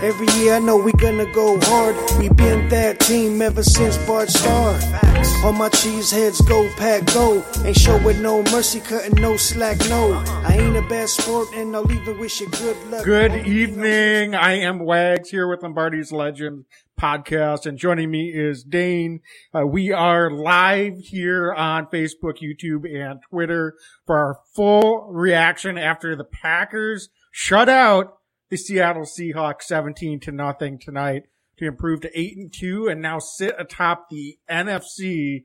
Every year I know we gonna go hard. We been that team ever since Bart started. All my cheese heads go pack go. Ain't showing no mercy, cutting no slack, no. I ain't a bad sport and I'll even wish you good luck. Good evening. I am Wags here with Lombardi's Legend podcast and joining me is Dane. Uh, we are live here on Facebook, YouTube, and Twitter for our full reaction after the Packers shut out the Seattle Seahawks 17 to nothing tonight to improve to 8 and 2 and now sit atop the NFC.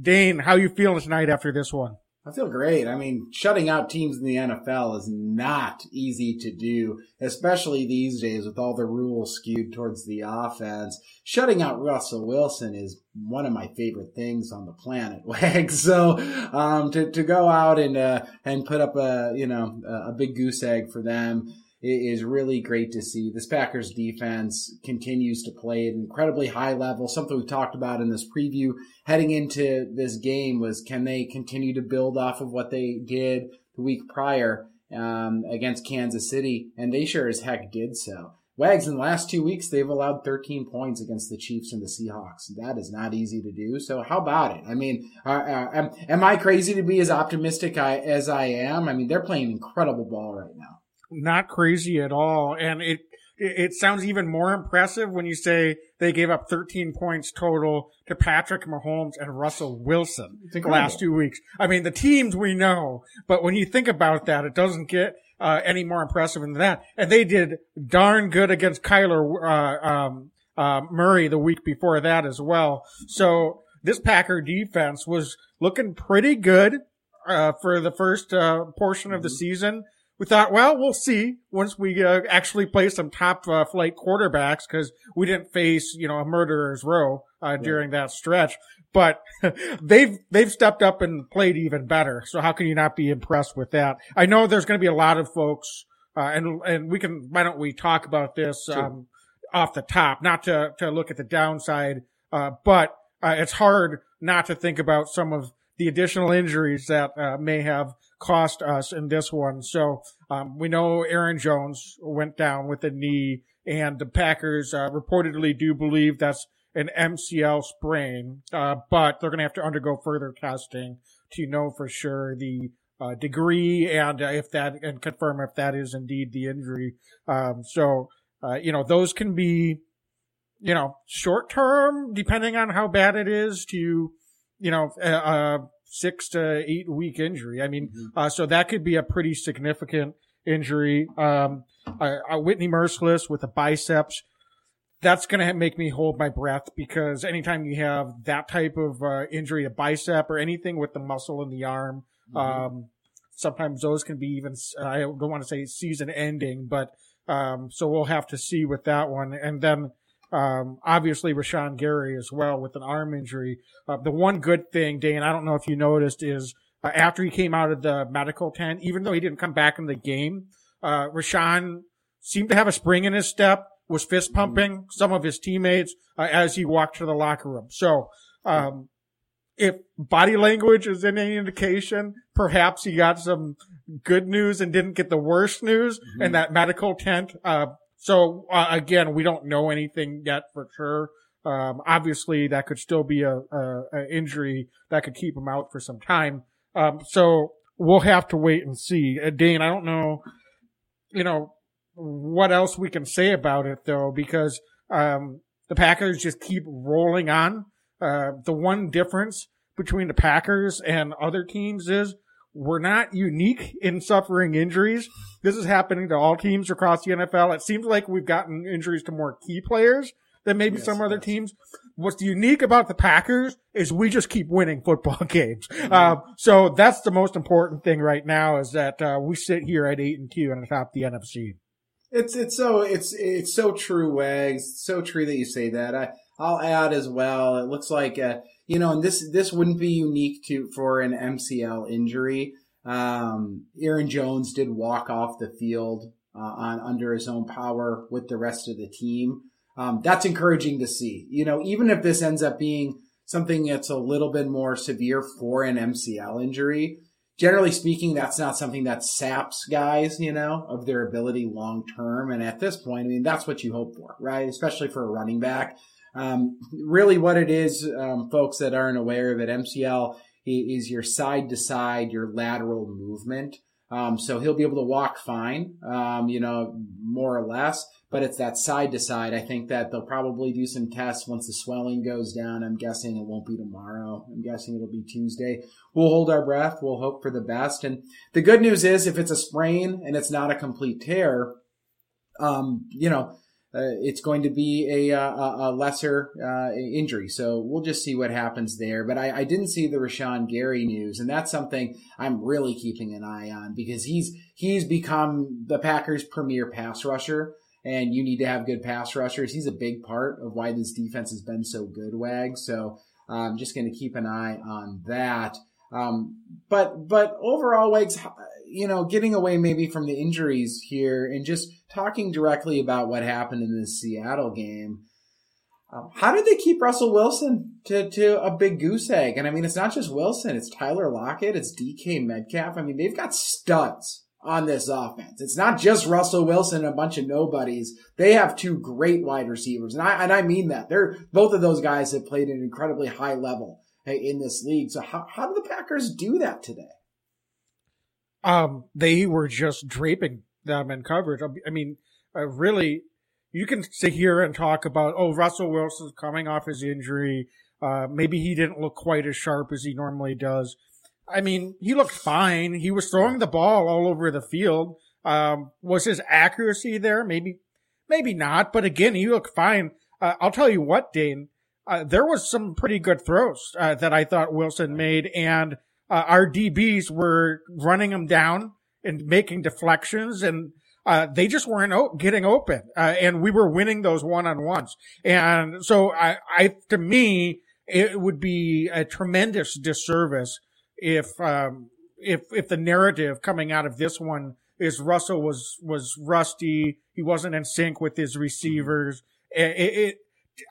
Dane, how you feeling tonight after this one? I feel great. I mean, shutting out teams in the NFL is not easy to do, especially these days with all the rules skewed towards the offense. Shutting out Russell Wilson is one of my favorite things on the planet, Wag. So, um, to, to go out and, uh, and put up a, you know, a big goose egg for them it is really great to see. This Packers defense continues to play at an incredibly high level. Something we talked about in this preview heading into this game was can they continue to build off of what they did the week prior um, against Kansas City? And they sure as heck did so. Wags, in the last two weeks, they've allowed 13 points against the Chiefs and the Seahawks. That is not easy to do. So how about it? I mean, uh, uh, am, am I crazy to be as optimistic I, as I am? I mean, they're playing incredible ball right now not crazy at all. And it, it sounds even more impressive when you say they gave up 13 points total to Patrick Mahomes and Russell Wilson the last two weeks. I mean, the teams we know, but when you think about that, it doesn't get uh, any more impressive than that. And they did darn good against Kyler uh, um, uh, Murray the week before that as well. So this Packer defense was looking pretty good uh, for the first uh, portion of the mm-hmm. season we thought, well, we'll see once we uh, actually play some top uh, flight quarterbacks because we didn't face, you know, a murderer's row uh, during that stretch. But they've they've stepped up and played even better. So how can you not be impressed with that? I know there's going to be a lot of folks, uh, and and we can why don't we talk about this sure. um, off the top, not to to look at the downside, uh, but uh, it's hard not to think about some of the additional injuries that may have cost us in this one. So um, we know Aaron Jones went down with a knee, and the Packers uh, reportedly do believe that's an MCL sprain, uh, but they're going to have to undergo further testing to know for sure the uh, degree and uh, if that and confirm if that is indeed the injury. Um, so uh, you know those can be you know short term depending on how bad it is to you know uh, six to eight week injury. I mean, mm-hmm. uh, so that could be a pretty significant injury. Um, uh, Whitney Mercilus with the biceps, that's going to make me hold my breath because anytime you have that type of uh, injury, a bicep or anything with the muscle in the arm, mm-hmm. um, sometimes those can be even, I don't want to say season ending, but, um, so we'll have to see with that one. And then, um, obviously Rashan Gary as well with an arm injury. Uh, the one good thing, Dane, I don't know if you noticed, is uh, after he came out of the medical tent, even though he didn't come back in the game, uh, Rashan seemed to have a spring in his step, was fist pumping some of his teammates uh, as he walked to the locker room. So, um, if body language is any indication, perhaps he got some good news and didn't get the worst news mm-hmm. in that medical tent. Uh, so uh, again, we don't know anything yet for sure. Um, obviously, that could still be a, a, a, injury that could keep him out for some time. Um, so we'll have to wait and see. Uh, Dane, I don't know, you know, what else we can say about it though, because um, the Packers just keep rolling on. Uh, the one difference between the Packers and other teams is we're not unique in suffering injuries. This is happening to all teams across the NFL. It seems like we've gotten injuries to more key players than maybe yes, some other yes. teams. What's unique about the Packers is we just keep winning football games. Mm-hmm. Uh, so that's the most important thing right now is that uh, we sit here at eight and two and atop the NFC. It's it's so it's it's so true, Wags. It's so true that you say that. I I'll add as well. It looks like uh, you know, and this this wouldn't be unique to for an MCL injury. Um, Aaron Jones did walk off the field uh, on under his own power with the rest of the team. Um, that's encouraging to see. You know, even if this ends up being something that's a little bit more severe for an MCL injury, generally speaking, that's not something that saps guys, you know, of their ability long term. And at this point, I mean, that's what you hope for, right? Especially for a running back. Um, really what it is, um, folks that aren't aware of it, MCL is your side to side, your lateral movement. Um, so he'll be able to walk fine, um, you know, more or less, but it's that side to side. I think that they'll probably do some tests once the swelling goes down. I'm guessing it won't be tomorrow. I'm guessing it'll be Tuesday. We'll hold our breath. We'll hope for the best. And the good news is if it's a sprain and it's not a complete tear, um, you know, it's going to be a, a, a lesser uh, injury. So we'll just see what happens there. But I, I, didn't see the Rashan Gary news, and that's something I'm really keeping an eye on because he's he's become the Packers' premier pass rusher. And you need to have good pass rushers. He's a big part of why this defense has been so good, Wag. So I'm just going to keep an eye on that. Um, but but overall, Wags, you know, getting away maybe from the injuries here and just talking directly about what happened in this Seattle game. Um, how did they keep Russell Wilson to, to a big goose egg? And I mean, it's not just Wilson, it's Tyler Lockett, it's DK Metcalf. I mean, they've got studs on this offense. It's not just Russell Wilson and a bunch of nobodies. They have two great wide receivers. And I, and I mean that. They're, both of those guys have played at an incredibly high level in this league. So how, how do the Packers do that today? Um, they were just draping them in coverage. I mean, uh, really, you can sit here and talk about, oh, Russell Wilson's coming off his injury. Uh, maybe he didn't look quite as sharp as he normally does. I mean, he looked fine. He was throwing the ball all over the field. Um, was his accuracy there? Maybe, maybe not. But again, he looked fine. Uh, I'll tell you what, Dane. Uh, there was some pretty good throws uh, that I thought Wilson made, and uh, our DBs were running them down and making deflections and uh, they just weren't o- getting open. Uh, and we were winning those one on ones. And so I, I, to me, it would be a tremendous disservice if, um, if, if the narrative coming out of this one is Russell was, was rusty. He wasn't in sync with his receivers. It, it,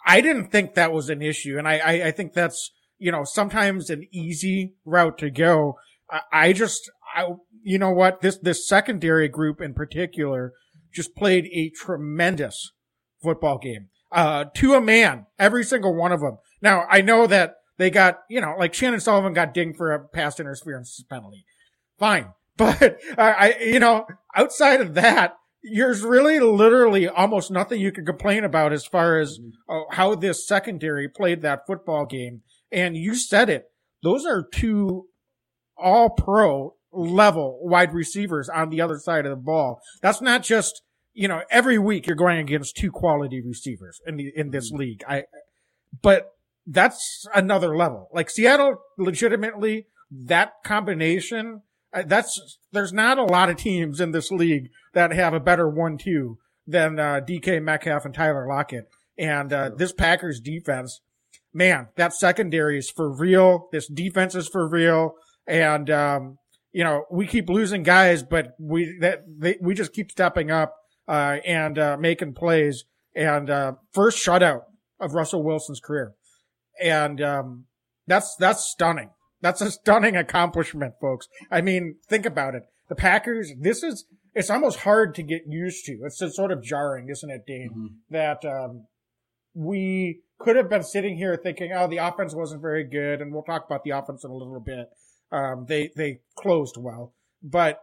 I didn't think that was an issue. And I, I, I think that's, you know, sometimes an easy route to go. I, I just, I, you know what? This, this secondary group in particular just played a tremendous football game. Uh, to a man, every single one of them. Now, I know that they got, you know, like Chandon Sullivan got dinged for a pass interference penalty. Fine. But, I, you know, outside of that, there's really literally almost nothing you can complain about as far as uh, how this secondary played that football game. And you said it. Those are two all pro level wide receivers on the other side of the ball. That's not just, you know, every week you're going against two quality receivers in the, in this league. I, but that's another level. Like Seattle legitimately, that combination, uh, that's, there's not a lot of teams in this league that have a better one-two than, uh, DK Metcalf and Tyler Lockett. And, uh, this Packers defense, man, that secondary is for real. This defense is for real. And, um, you know, we keep losing guys, but we, that, they, we just keep stepping up, uh, and, uh, making plays and, uh, first shutout of Russell Wilson's career. And, um, that's, that's stunning. That's a stunning accomplishment, folks. I mean, think about it. The Packers, this is, it's almost hard to get used to. It's just sort of jarring, isn't it, Dave? Mm-hmm. That, um, we could have been sitting here thinking, oh, the offense wasn't very good. And we'll talk about the offense in a little bit. Um, they, they closed well, but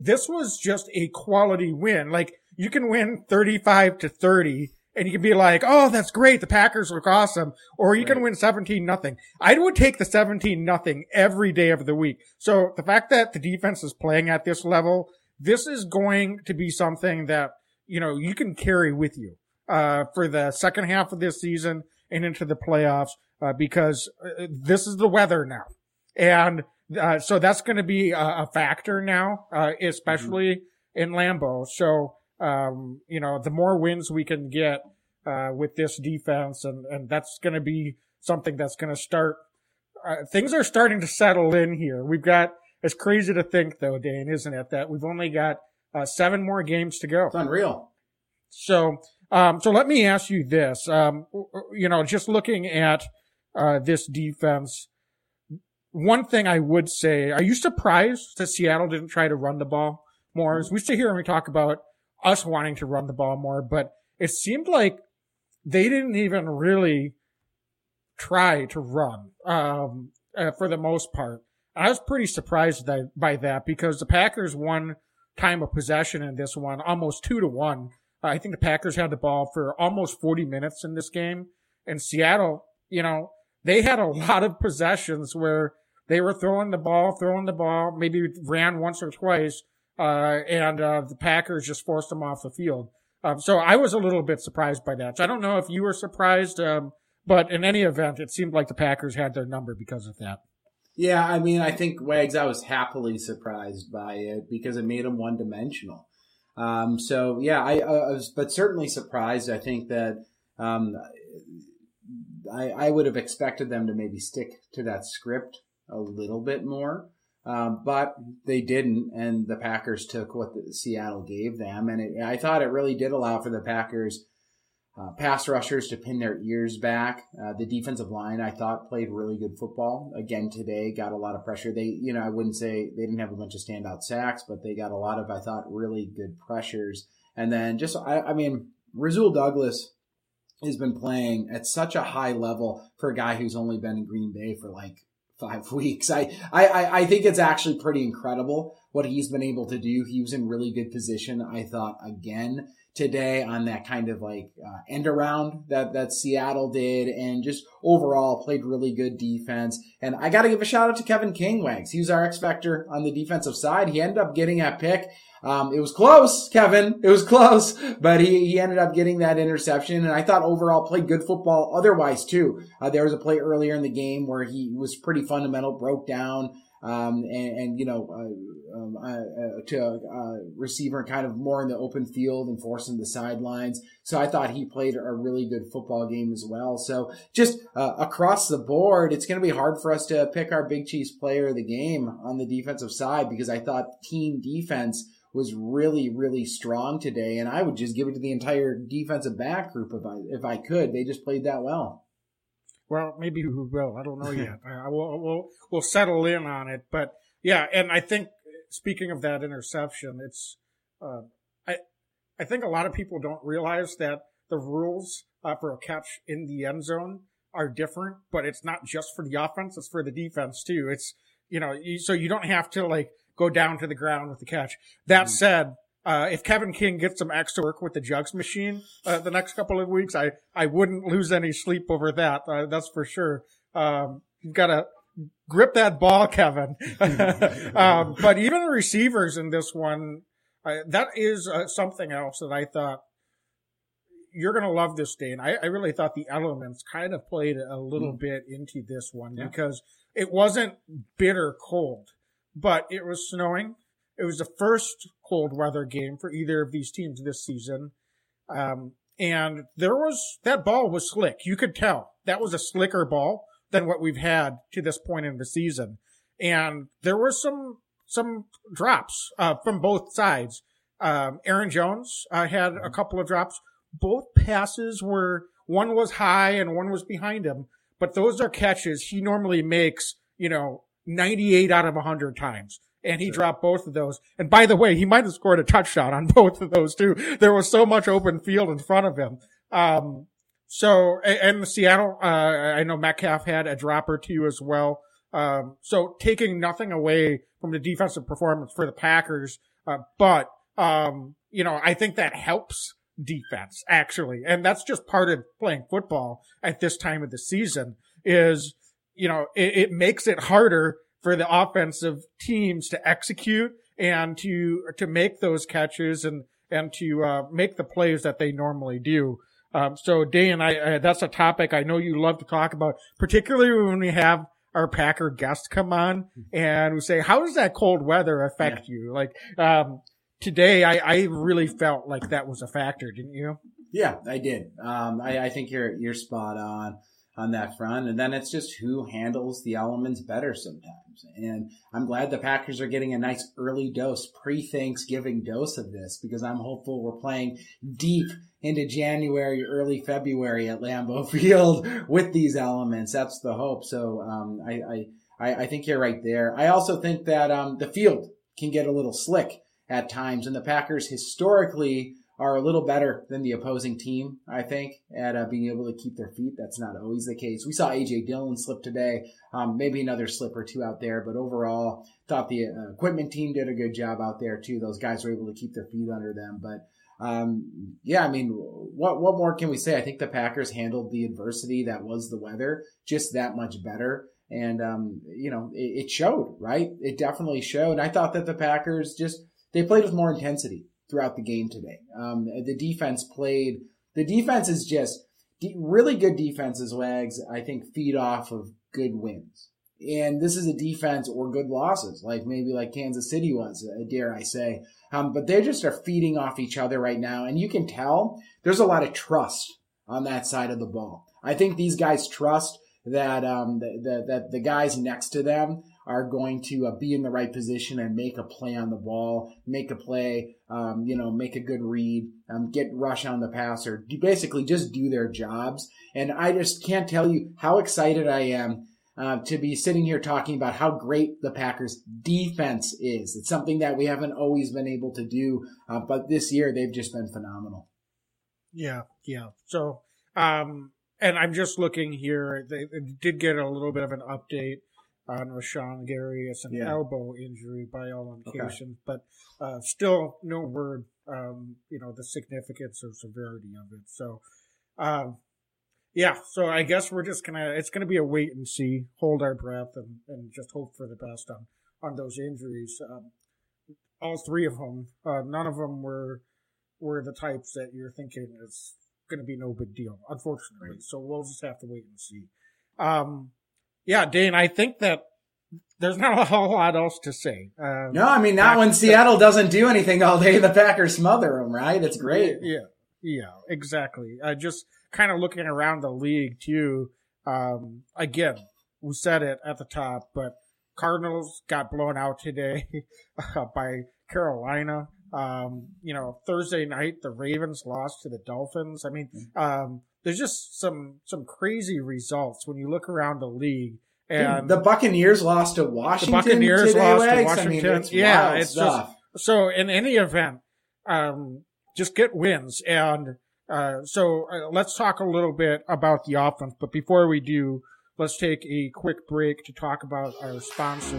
this was just a quality win. Like you can win 35 to 30 and you can be like, Oh, that's great. The Packers look awesome. Or you right. can win 17 nothing. I would take the 17 nothing every day of the week. So the fact that the defense is playing at this level, this is going to be something that, you know, you can carry with you, uh, for the second half of this season and into the playoffs uh, because uh, this is the weather now. And uh, so that's going to be a, a, factor now, uh, especially mm-hmm. in Lambeau. So, um, you know, the more wins we can get uh, with this defense, and, and that's going to be something that's going to start. Uh, things are starting to settle in here. We've got, it's crazy to think though, Dane, isn't it, that we've only got seven more games to go. It's unreal. So, um, so let me ask you this. Um, you know, just looking at uh, this defense. one thing I would say, are you surprised that Seattle didn't try to run the ball more? We sit here and we talk about us wanting to run the ball more, but it seemed like they didn't even really try to run um, uh, for the most part. I was pretty surprised by that because the Packers won time of possession in this one, almost two to one. I think the Packers had the ball for almost 40 minutes in this game. And Seattle, you know, they had a lot of possessions where they were throwing the ball, throwing the ball, maybe ran once or twice, uh, and uh, the Packers just forced them off the field. Um, so I was a little bit surprised by that. So I don't know if you were surprised, um, but in any event, it seemed like the Packers had their number because of that. Yeah, I mean, I think Wags, I was happily surprised by it because it made them one dimensional. Um, so yeah, I, I, was, but certainly surprised. I think that um, I, I would have expected them to maybe stick to that script a little bit more. Um, but they didn't, and the Packers took what Seattle gave them, and it, I thought it really did allow for the Packers uh, pass rushers to pin their ears back. Uh, the defensive line, I thought, played really good football again today. Got a lot of pressure. They, you know, I wouldn't say they didn't have a bunch of standout sacks, but they got a lot of, I thought, really good pressures. And then just, I, I mean, Rasul Douglas has been playing at such a high level for a guy who's only been in Green Bay for like five weeks. I, I, I think it's actually pretty incredible what he's been able to do. He was in really good position, I thought, again today on that kind of like uh, end around that, that Seattle did and just overall played really good defense. And I got to give a shout out to Kevin King Wags. He was our X Factor on the defensive side. He ended up getting that pick. Um, it was close, Kevin. It was close, but he, he ended up getting that interception. And I thought overall played good football otherwise too. Uh, there was a play earlier in the game where he was pretty fundamental, broke down, um, and, and, you know, uh, um, uh, to a uh, receiver kind of more in the open field and forcing the sidelines. So I thought he played a really good football game as well. So just uh, across the board, it's going to be hard for us to pick our Big Cheese player of the game on the defensive side because I thought team defense was really, really strong today. And I would just give it to the entire defensive back group if I, if I could. They just played that well. Well, maybe we will. I don't know yet. I will, we'll, we'll settle in on it. But yeah, and I think speaking of that interception, it's, uh, I, I think a lot of people don't realize that the rules uh, for a catch in the end zone are different, but it's not just for the offense, it's for the defense too. It's, you know, so you don't have to like go down to the ground with the catch. That mm-hmm. said, uh, if Kevin King gets some extra work with the jugs machine uh, the next couple of weeks, I, I wouldn't lose any sleep over that. Uh, that's for sure. Um, you've got to grip that ball, Kevin. um, but even receivers in this one, uh, that is uh, something else that I thought you're going to love this day. And I, I, really thought the elements kind of played a little mm. bit into this one yeah. because it wasn't bitter cold, but it was snowing. It was the first cold weather game for either of these teams this season. Um, and there was, that ball was slick. You could tell that was a slicker ball than what we've had to this point in the season. And there were some, some drops, uh, from both sides. Um, Aaron Jones, uh, had a couple of drops. Both passes were, one was high and one was behind him, but those are catches he normally makes, you know, 98 out of 100 times and he sure. dropped both of those. And by the way, he might have scored a touchdown on both of those too. There was so much open field in front of him. Um, so, and Seattle, uh, I know Metcalf had a drop or two as well. Um, so taking nothing away from the defensive performance for the Packers, uh, but, um, you know, I think that helps defense actually. And that's just part of playing football at this time of the season is, you know, it, it makes it harder for the offensive teams to execute and to to make those catches and and to uh, make the plays that they normally do. Um, so, Dan, I, I, that's a topic I know you love to talk about, particularly when we have our Packer guests come on and we say, "How does that cold weather affect yeah. you?" Like um, today, I, I really felt like that was a factor, didn't you? Yeah, I did. Um, I, I think you're you're spot on on that front. And then it's just who handles the elements better sometimes. And I'm glad the Packers are getting a nice early dose, pre Thanksgiving dose of this because I'm hopeful we're playing deep into January, early February at Lambeau Field with these elements. That's the hope. So, um, I, I I, think you're right there. I also think that um, the field can get a little slick at times, and the Packers historically are a little better than the opposing team, I think, at uh, being able to keep their feet. That's not always the case. We saw AJ Dillon slip today, um, maybe another slip or two out there, but overall, thought the uh, equipment team did a good job out there too. Those guys were able to keep their feet under them, but. Um, yeah, I mean, what what more can we say? I think the Packers handled the adversity that was the weather just that much better, and um, you know, it, it showed, right? It definitely showed. I thought that the Packers just they played with more intensity throughout the game today. Um, the defense played. The defense is just really good defenses. Wags, I think, feed off of good wins, and this is a defense or good losses, like maybe like Kansas City was, uh, dare I say. Um, but they just are feeding off each other right now, and you can tell there's a lot of trust on that side of the ball. I think these guys trust that um, the, the, that the guys next to them are going to uh, be in the right position and make a play on the ball, make a play, um, you know, make a good read, um, get rush on the passer, basically just do their jobs. And I just can't tell you how excited I am uh, to be sitting here talking about how great the Packers defense is. It's something that we haven't always been able to do, uh, but this year they've just been phenomenal. Yeah, yeah. So, um, and I'm just looking here. They did get a little bit of an update on Rashan Gary. It's an yeah. elbow injury by all indications, okay. but uh, still no word, um, you know, the significance or severity of it. So, um, yeah, so I guess we're just gonna, it's gonna be a wait and see, hold our breath and, and just hope for the best on, on those injuries. Um, all three of them, uh, none of them were, were the types that you're thinking is going to be no big deal, unfortunately. Right. So we'll just have to wait and see. Um, yeah, Dane, I think that there's not a whole lot else to say. Um, no, I mean, not when Seattle doesn't do anything all day, the Packers smother them, right? That's great. Yeah, yeah, exactly. Uh, just kind of looking around the league too. Um, again, we said it at the top, but Cardinals got blown out today by Carolina. Um, you know, Thursday night the Ravens lost to the Dolphins. I mean, mm. um, there's just some some crazy results when you look around the league. And the Buccaneers lost to Washington. The Buccaneers today, lost to Washington. I mean, it's yeah, it's stuff. just so. In any event, um, just get wins, and uh, so uh, let's talk a little bit about the offense. But before we do, let's take a quick break to talk about our sponsor,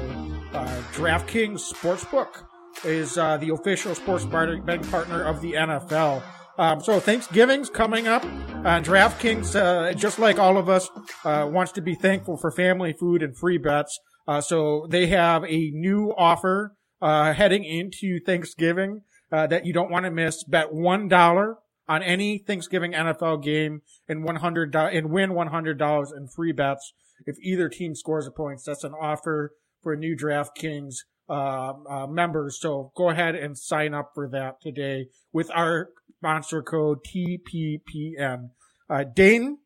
uh, DraftKings Sportsbook is uh, the official sports betting partner of the NFL. Um, so Thanksgiving's coming up. DraftKings, uh, just like all of us, uh, wants to be thankful for family food and free bets. Uh, so they have a new offer uh, heading into Thanksgiving uh, that you don't want to miss. Bet one dollar on any Thanksgiving NFL game and one hundred and win one hundred dollars in free bets if either team scores a points. That's an offer for a new DraftKings uh, uh, members. So go ahead and sign up for that today with our sponsor code TPPN. Uh, Dane,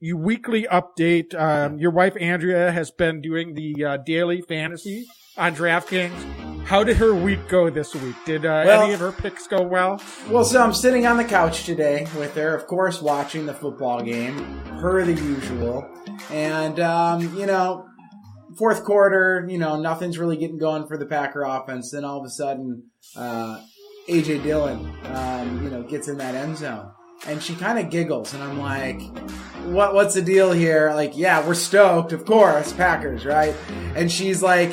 you weekly update. Um, your wife Andrea has been doing the uh, daily fantasy on DraftKings. How did her week go this week? Did uh, well, any of her picks go well? Well, so I'm sitting on the couch today with her, of course, watching the football game, per the usual. And, um, you know, fourth quarter, you know, nothing's really getting going for the Packer offense. Then all of a sudden, uh, AJ Dillon, um, you know, gets in that end zone. And she kind of giggles, and I'm like, "What? What's the deal here?" Like, yeah, we're stoked, of course, Packers, right? And she's like,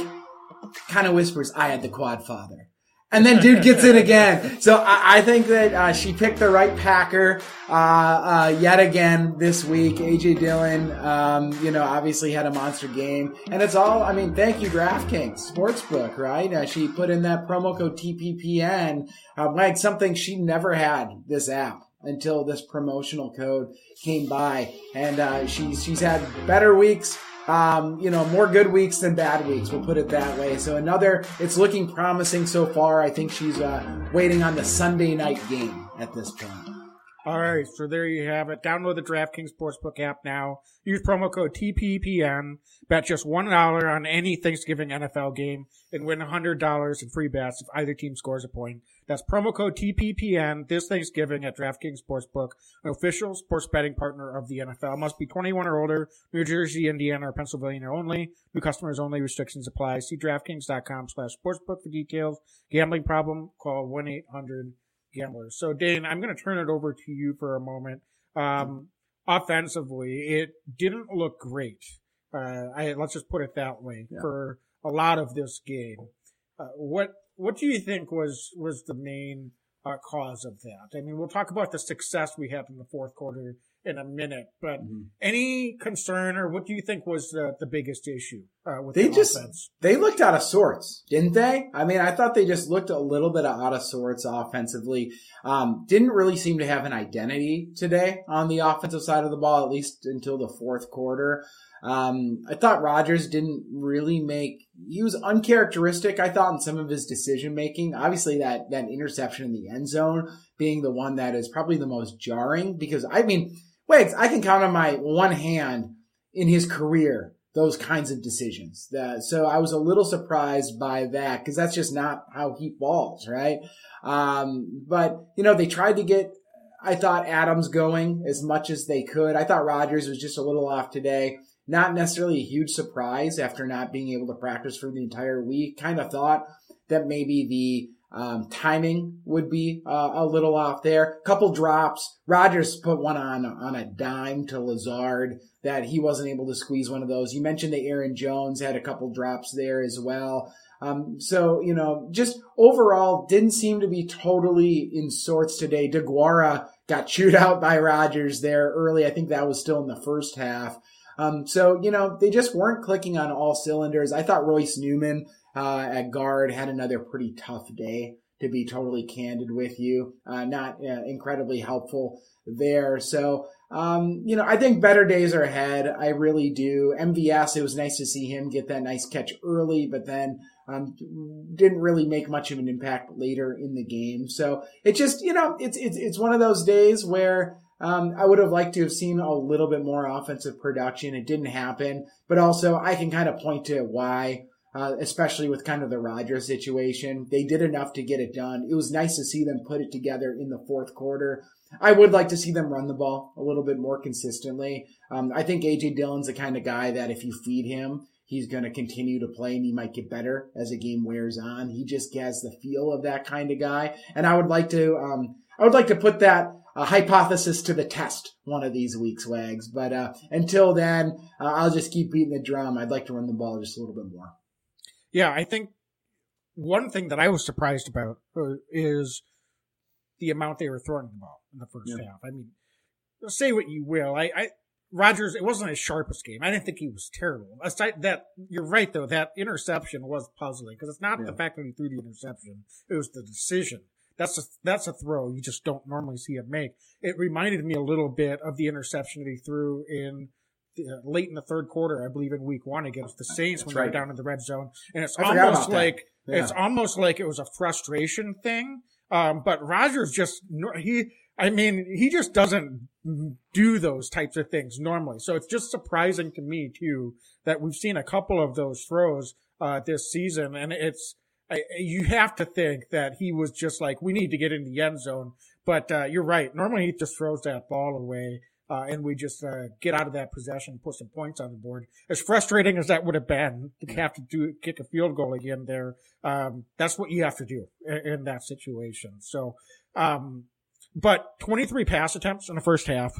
kind of whispers, "I had the quad father." And then dude gets in again. So I, I think that uh, she picked the right Packer uh, uh, yet again this week. AJ Dillon, um, you know, obviously had a monster game, and it's all. I mean, thank you DraftKings Sportsbook, right? Uh, she put in that promo code TPPN, uh, like something she never had this app until this promotional code came by, and uh, she's she's had better weeks um, you know, more good weeks than bad weeks. We'll put it that way. So another, it's looking promising so far. I think she's uh, waiting on the Sunday night game at this point. All right, so there you have it. Download the DraftKings Sportsbook app now. Use promo code TPPN. Bet just $1 on any Thanksgiving NFL game and win $100 in free bets if either team scores a point. That's promo code TPPN this Thanksgiving at DraftKings Sportsbook, an official sports betting partner of the NFL. Must be 21 or older, New Jersey, Indiana, or Pennsylvania only. New customers only. Restrictions apply. See DraftKings.com slash sportsbook for details. Gambling problem? Call 1-800 gamblers. So Dane, I'm going to turn it over to you for a moment. Um, offensively, it didn't look great. Uh, I, let's just put it that way Yeah. for a lot of this game. Uh, what, what do you think was, was the main uh, cause of that? I mean, we'll talk about the success we had in the fourth quarter in a minute, but Mhm. any concern or what do you think was the, the biggest issue uh, with They the just- offense? They looked out of sorts, didn't they? I mean, I thought they just looked a little bit out of sorts offensively. Um, didn't really seem to have an identity today on the offensive side of the ball, at least until the fourth quarter. Um, I thought Rodgers didn't really make, he was uncharacteristic, I thought, in some of his decision making. Obviously that, that interception in the end zone being the one that is probably the most jarring because I mean, Wags, I can count on my one hand in his career those kinds of decisions. That, so I was a little surprised by that because that's just not how he falls, right? Um, but you know, they tried to get, I thought Adams going as much as they could. I thought Rodgers was just a little off today. Not necessarily a huge surprise after not being able to practice for the entire week. Kind of thought that maybe the um, timing would be uh, a little off there. Couple drops. Rodgers put one on on a dime to Lazard that he wasn't able to squeeze one of those. You mentioned that Aaron Jones had a couple drops there as well. Um, so you know, just overall, didn't seem to be totally in sorts today. Deguara got chewed out by Rodgers there early. I think that was still in the first half. Um, so you know, they just weren't clicking on all cylinders. I thought Royce Newman uh, at guard had another pretty tough day. To be totally candid with you, uh, not uh, incredibly helpful there. So um, you know, I think better days are ahead. I really do. MVS, it was nice to see him get that nice catch early, but then um, didn't really make much of an impact later in the game. So it just, you know, it's it's it's one of those days where um, I would have liked to have seen a little bit more offensive production. It didn't happen, but also I can kind of point to why. Uh, especially with kind of the Rodgers situation, they did enough to get it done. It was nice to see them put it together in the fourth quarter. I would like to see them run the ball a little bit more consistently. Um, I think AJ Dillon's the kind of guy that if you feed him, he's going to continue to play and he might get better as the game wears on. He just has the feel of that kind of guy. And I would like to, um, I would like to put that uh, hypothesis to the test one of these weeks, Wags. But uh, until then, uh, I'll just keep beating the drum. I'd like to run the ball just a little bit more. Yeah, I think one thing that I was surprised about uh, is the amount they were throwing the ball in the first Yeah. half. I mean, say what you will. I, I Rodgers, it wasn't his sharpest game. I didn't think he was terrible. Aside that, you're right though. That interception was puzzling because it's not the fact that he threw the interception; it was the decision. That's a that's a throw you just don't normally see him make. It reminded me a little bit of the interception that he threw in. The, late in the third quarter, I believe in week one against the Saints when That's they were down in the red zone, and it's I almost like Yeah. it's almost like it was a frustration thing. Um, but Rodgers just he, I mean, he just doesn't do those types of things normally. So it's just surprising to me too that we've seen a couple of those throws uh, this season, and it's I, you have to think that he was just like, we need to get in the end zone. But uh, you're right. Normally he just throws that ball away. Uh, and we just uh, get out of that possession, put some points on the board. As frustrating as that would have been to have to do kick a field goal again there, um, that's what you have to do in, in that situation. So, um, but 23 pass attempts in the first half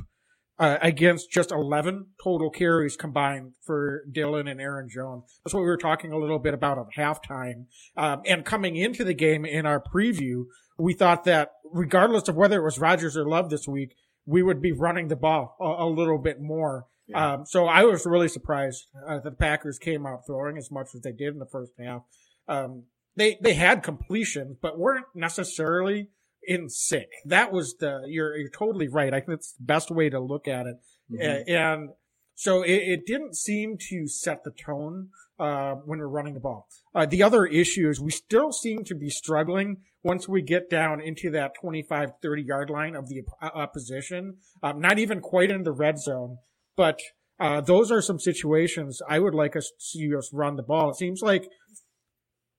uh, against just 11 total carries combined for Dillon and Aaron Jones. That's what we were talking a little bit about at halftime. Um, and coming into the game in our preview, we thought that regardless of whether it was Rodgers or Love this week, we would be running the ball a, a little bit more. Yeah. Um, so I was really surprised uh, that the Packers came out throwing as much as they did in the first half. Um, they they had completion, but weren't necessarily in sync. That was the you're you're totally right. I think that's the best way to look at it. Mhm. And so it, it didn't seem to set the tone uh, when we're running the ball. Uh, the other issue is we still seem to be struggling once we get down into that 25, 30 yard line of the opposition, um, not even quite in the red zone, but uh, those are some situations I would like us to see us run the ball. It seems like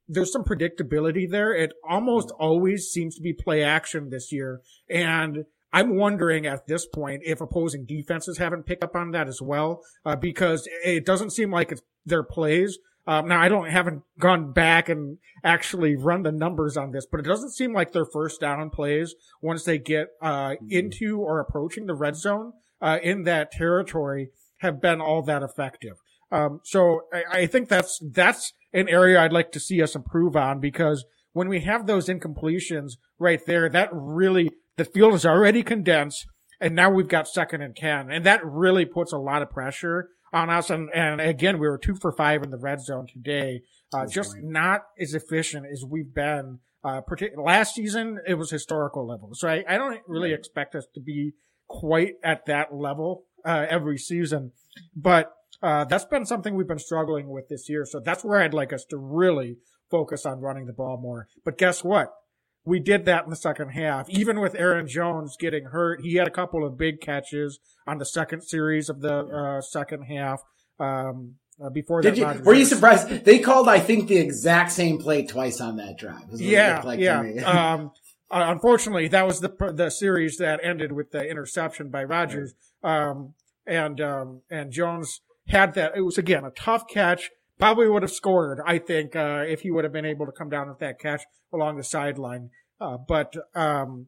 there's some predictability there. It almost always seems to be play action this year. And I'm wondering at this point if opposing defenses haven't picked up on that as well, uh, because it doesn't seem like it's their plays. Um, now I don't haven't gone back and actually run the numbers on this, but it doesn't seem like their first down plays once they get uh, mm-hmm. into or approaching the red zone uh, in that territory have been all that effective. Um, so I, I think that's that's an area I'd like to see us improve on because when we have those incompletions right there, that really the field is already condensed, and now we've got second and ten, and that really puts a lot of pressure on us. And and again, we were two for five in the red zone today, uh, just point. not as efficient as we've been. Uh, partic- last season it was historical level, so I, I don't really right. expect us to be quite at that level uh, every season, but. Uh, that's been something we've been struggling with this year. So that's where I'd like us to really focus on running the ball more. But guess what? We did that in the second half. Even with Aaron Jones getting hurt, he had a couple of big catches on the second series of the uh, second half. Um, uh, before did that, you, were you surprised? They called, I think, the exact same play twice on that drive. Yeah, like yeah. um, uh, unfortunately, that was the the series that ended with the interception by Rodgers. Um, and um, and Jones had that. It was again a tough catch probably would have scored, I think, uh, if he would have been able to come down with that catch along the sideline. Uh, but, um,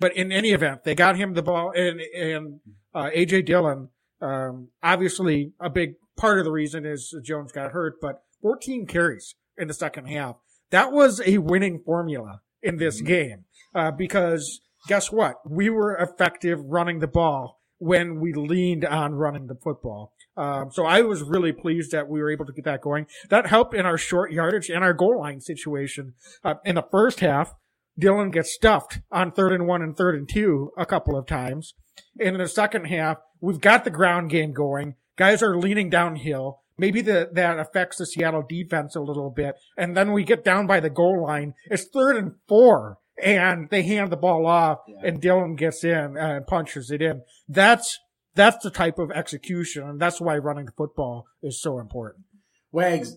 but in any event, they got him the ball and, and, uh, AJ Dillon, um, obviously a big part of the reason is Jones got hurt, but 14 carries in the second half. That was a winning formula in this mm-hmm. game, uh, because guess what? We were effective running the ball when we leaned on running the football. Um, so I was really pleased that we were able to get that going. That helped in our short yardage and our goal line situation. Uh, in the first half, Dillon gets stuffed on third and one and third and two a couple of times. And in the second half, we've got the ground game going. Guys are leaning downhill. Maybe the, that affects the Seattle defense a little bit. And then we get down by the goal line. It's third and four and they hand the ball off yeah. and Dillon gets in and punches it in. That's, that's the type of execution. And that's why running the football is so important. Wags,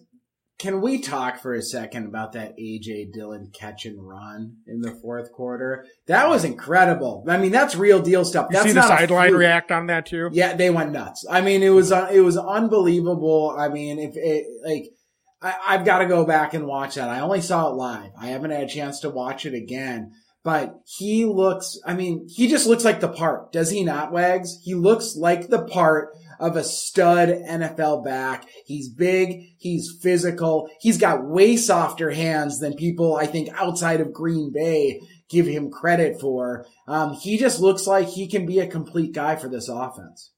can we talk for a second about that AJ Dillon catch and run in the fourth quarter? That was incredible. I mean, that's real deal stuff. You that's see the sideline react on that too. Yeah, they went nuts. I mean, it was uh, it was unbelievable. I mean, if it like I, have got to go back and watch that. I only saw it live. I haven't had a chance to watch it again. But he looks, I mean, he just looks like the part, does he not, Wags? He looks like the part of a stud NFL back. He's big. He's physical. He's got way softer hands than people, I think, outside of Green Bay give him credit for. Um, he just looks like he can be a complete guy for this offense.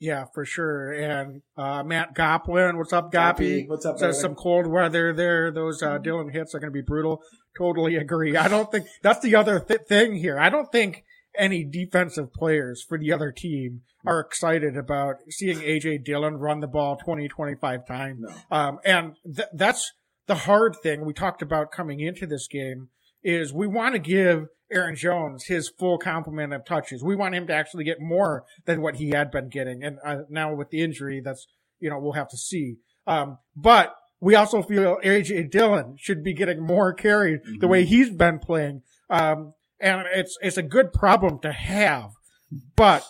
Yeah, for sure. And uh, Matt Goplin, what's up, Goppy? What's up? Says some cold weather there. Those uh, Dillon hits are going to be brutal. Totally agree. I don't think that's the other th- thing here. I don't think any defensive players for the other team are excited about seeing AJ Dillon run the ball 20, 25 times. No. Um, and th- that's the hard thing we talked about coming into this game is we want to give Aaron Jones his full complement of touches. We want him to actually get more than what he had been getting. And uh, now with the injury, that's, you know, we'll have to see. Um, but we also feel AJ Dillon should be getting more carries mm-hmm. the way he's been playing. Um, and it's, it's a good problem to have, but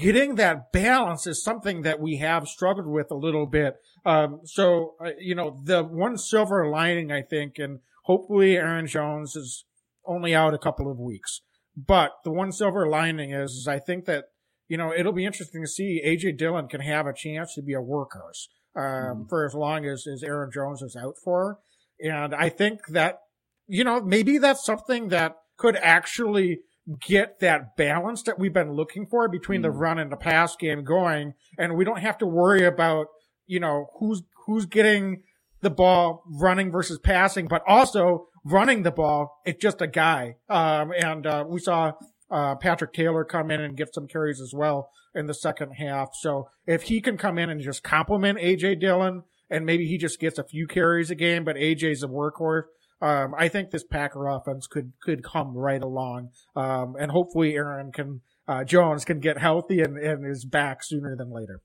getting that balance is something that we have struggled with a little bit. Um, so, uh, you know, the one silver lining, I think, and hopefully Aaron Jones is only out a couple of weeks. But the one silver lining is, is I think that, you know, it'll be interesting to see AJ Dillon can have a chance to be a workhorse, um, mm. for as long as, as Aaron Jones is out for. And I think that, you know, maybe that's something that could actually get that balance that we've been looking for between mm. the run and the pass game going. And we don't have to worry about, you know, who's, who's getting the ball running versus passing, but also running the ball. It's just a guy. Um, and, uh, we saw, uh, Patrick Taylor come in and get some carries as well in the second half. So if he can come in and just complement AJ Dillon and maybe he just gets a few carries a game, but AJ's a workhorse, um, I think this Packer offense could could come right along, um, and hopefully Aaron can uh, Jones can get healthy and, and is back sooner than later.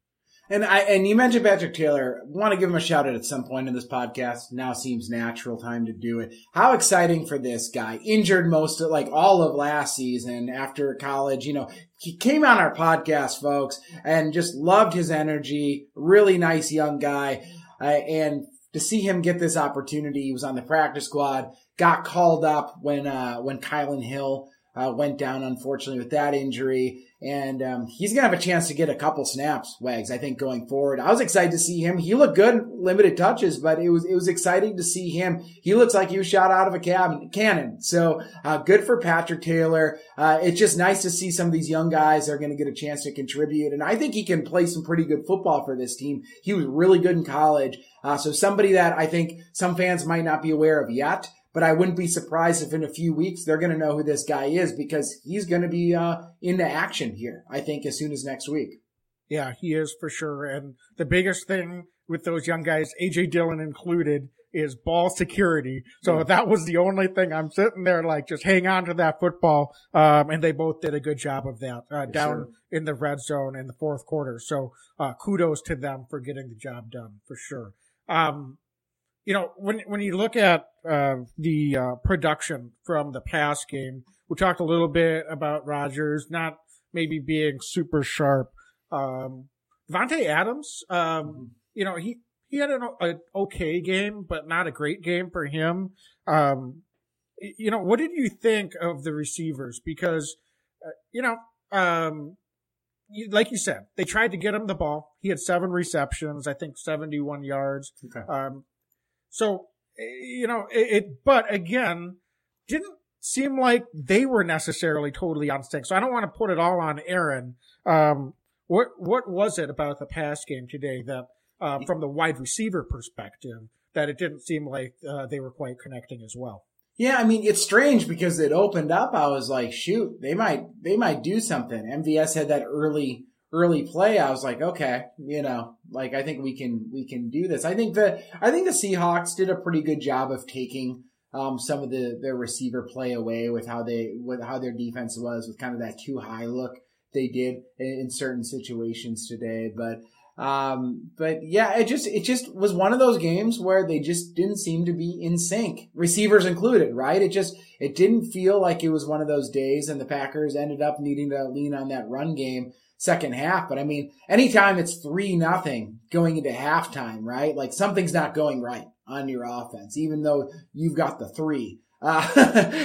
And I and you mentioned Patrick Taylor. Want to give him a shout out at some point in this podcast. Now seems natural time to do it. How exciting for this guy! Injured most of like all of last season after college. You know, he came on our podcast, folks, and just loved his energy. Really nice young guy, uh, and to see him get this opportunity, he was on the practice squad. Got called up when uh, when Kylin Hill uh, went down, unfortunately, with that injury. And um, he's going to have a chance to get a couple snaps, Wags, I think, going forward. I was excited to see him. He looked good, limited touches, but it was it was exciting to see him. He looks like he was shot out of a cabin, cannon. So uh, good for Patrick Taylor. Uh, it's just nice to see some of these young guys are going to get a chance to contribute. And I think he can play some pretty good football for this team. He was really good in college. Uh, so somebody that I think some fans might not be aware of yet. But I wouldn't be surprised if in a few weeks they're going to know who this guy is because he's going to be uh, into action here. I think as soon as next week. Yeah, he is for sure. And the biggest thing with those young guys, AJ Dillon included, is ball security. So yeah. that was the only thing I'm sitting there like just hang on to that football. Um, and they both did a good job of that uh, down sure. in the red zone in the fourth quarter. So uh, kudos to them for getting the job done for sure. Um, you know, when when you look at uh, the uh, production from the past game, we talked a little bit about Rodgers not maybe being super sharp. Um, Davante Adams, um, mm-hmm. you know, he he had an, an, okay game, but not a great game for him. Um, you know, what did you think of the receivers? Because, uh, you know, um, like you said, they tried to get him the ball. He had seven receptions, I think 71 yards. Okay. Um, so, eh, you know, it, it, but again, didn't seem like they were necessarily totally on sync. So I don't want to put it all on Aaron. Um, what, what was it about the pass game today that, uh, from the wide receiver perspective, that it didn't seem like uh, they were quite connecting as well? Yeah, I mean it's strange because it opened up. I was like, shoot, they might they might do something. MVS had that early early play, I was like, okay, you know, like I think we can we can do this. I think the I think the Seahawks did a pretty good job of taking um, some of the their receiver play away with how they with how their defense was with kind of that two high look they did in, in certain situations today. But um, but yeah, it just it just was one of those games where they just didn't seem to be in sync, receivers included, right? It just it didn't feel like it was one of those days, and the Packers ended up needing to lean on that run game second half. But I mean, anytime it's three nothing going into halftime, right? Like something's not going right on your offense, even though you've got the three. Uh,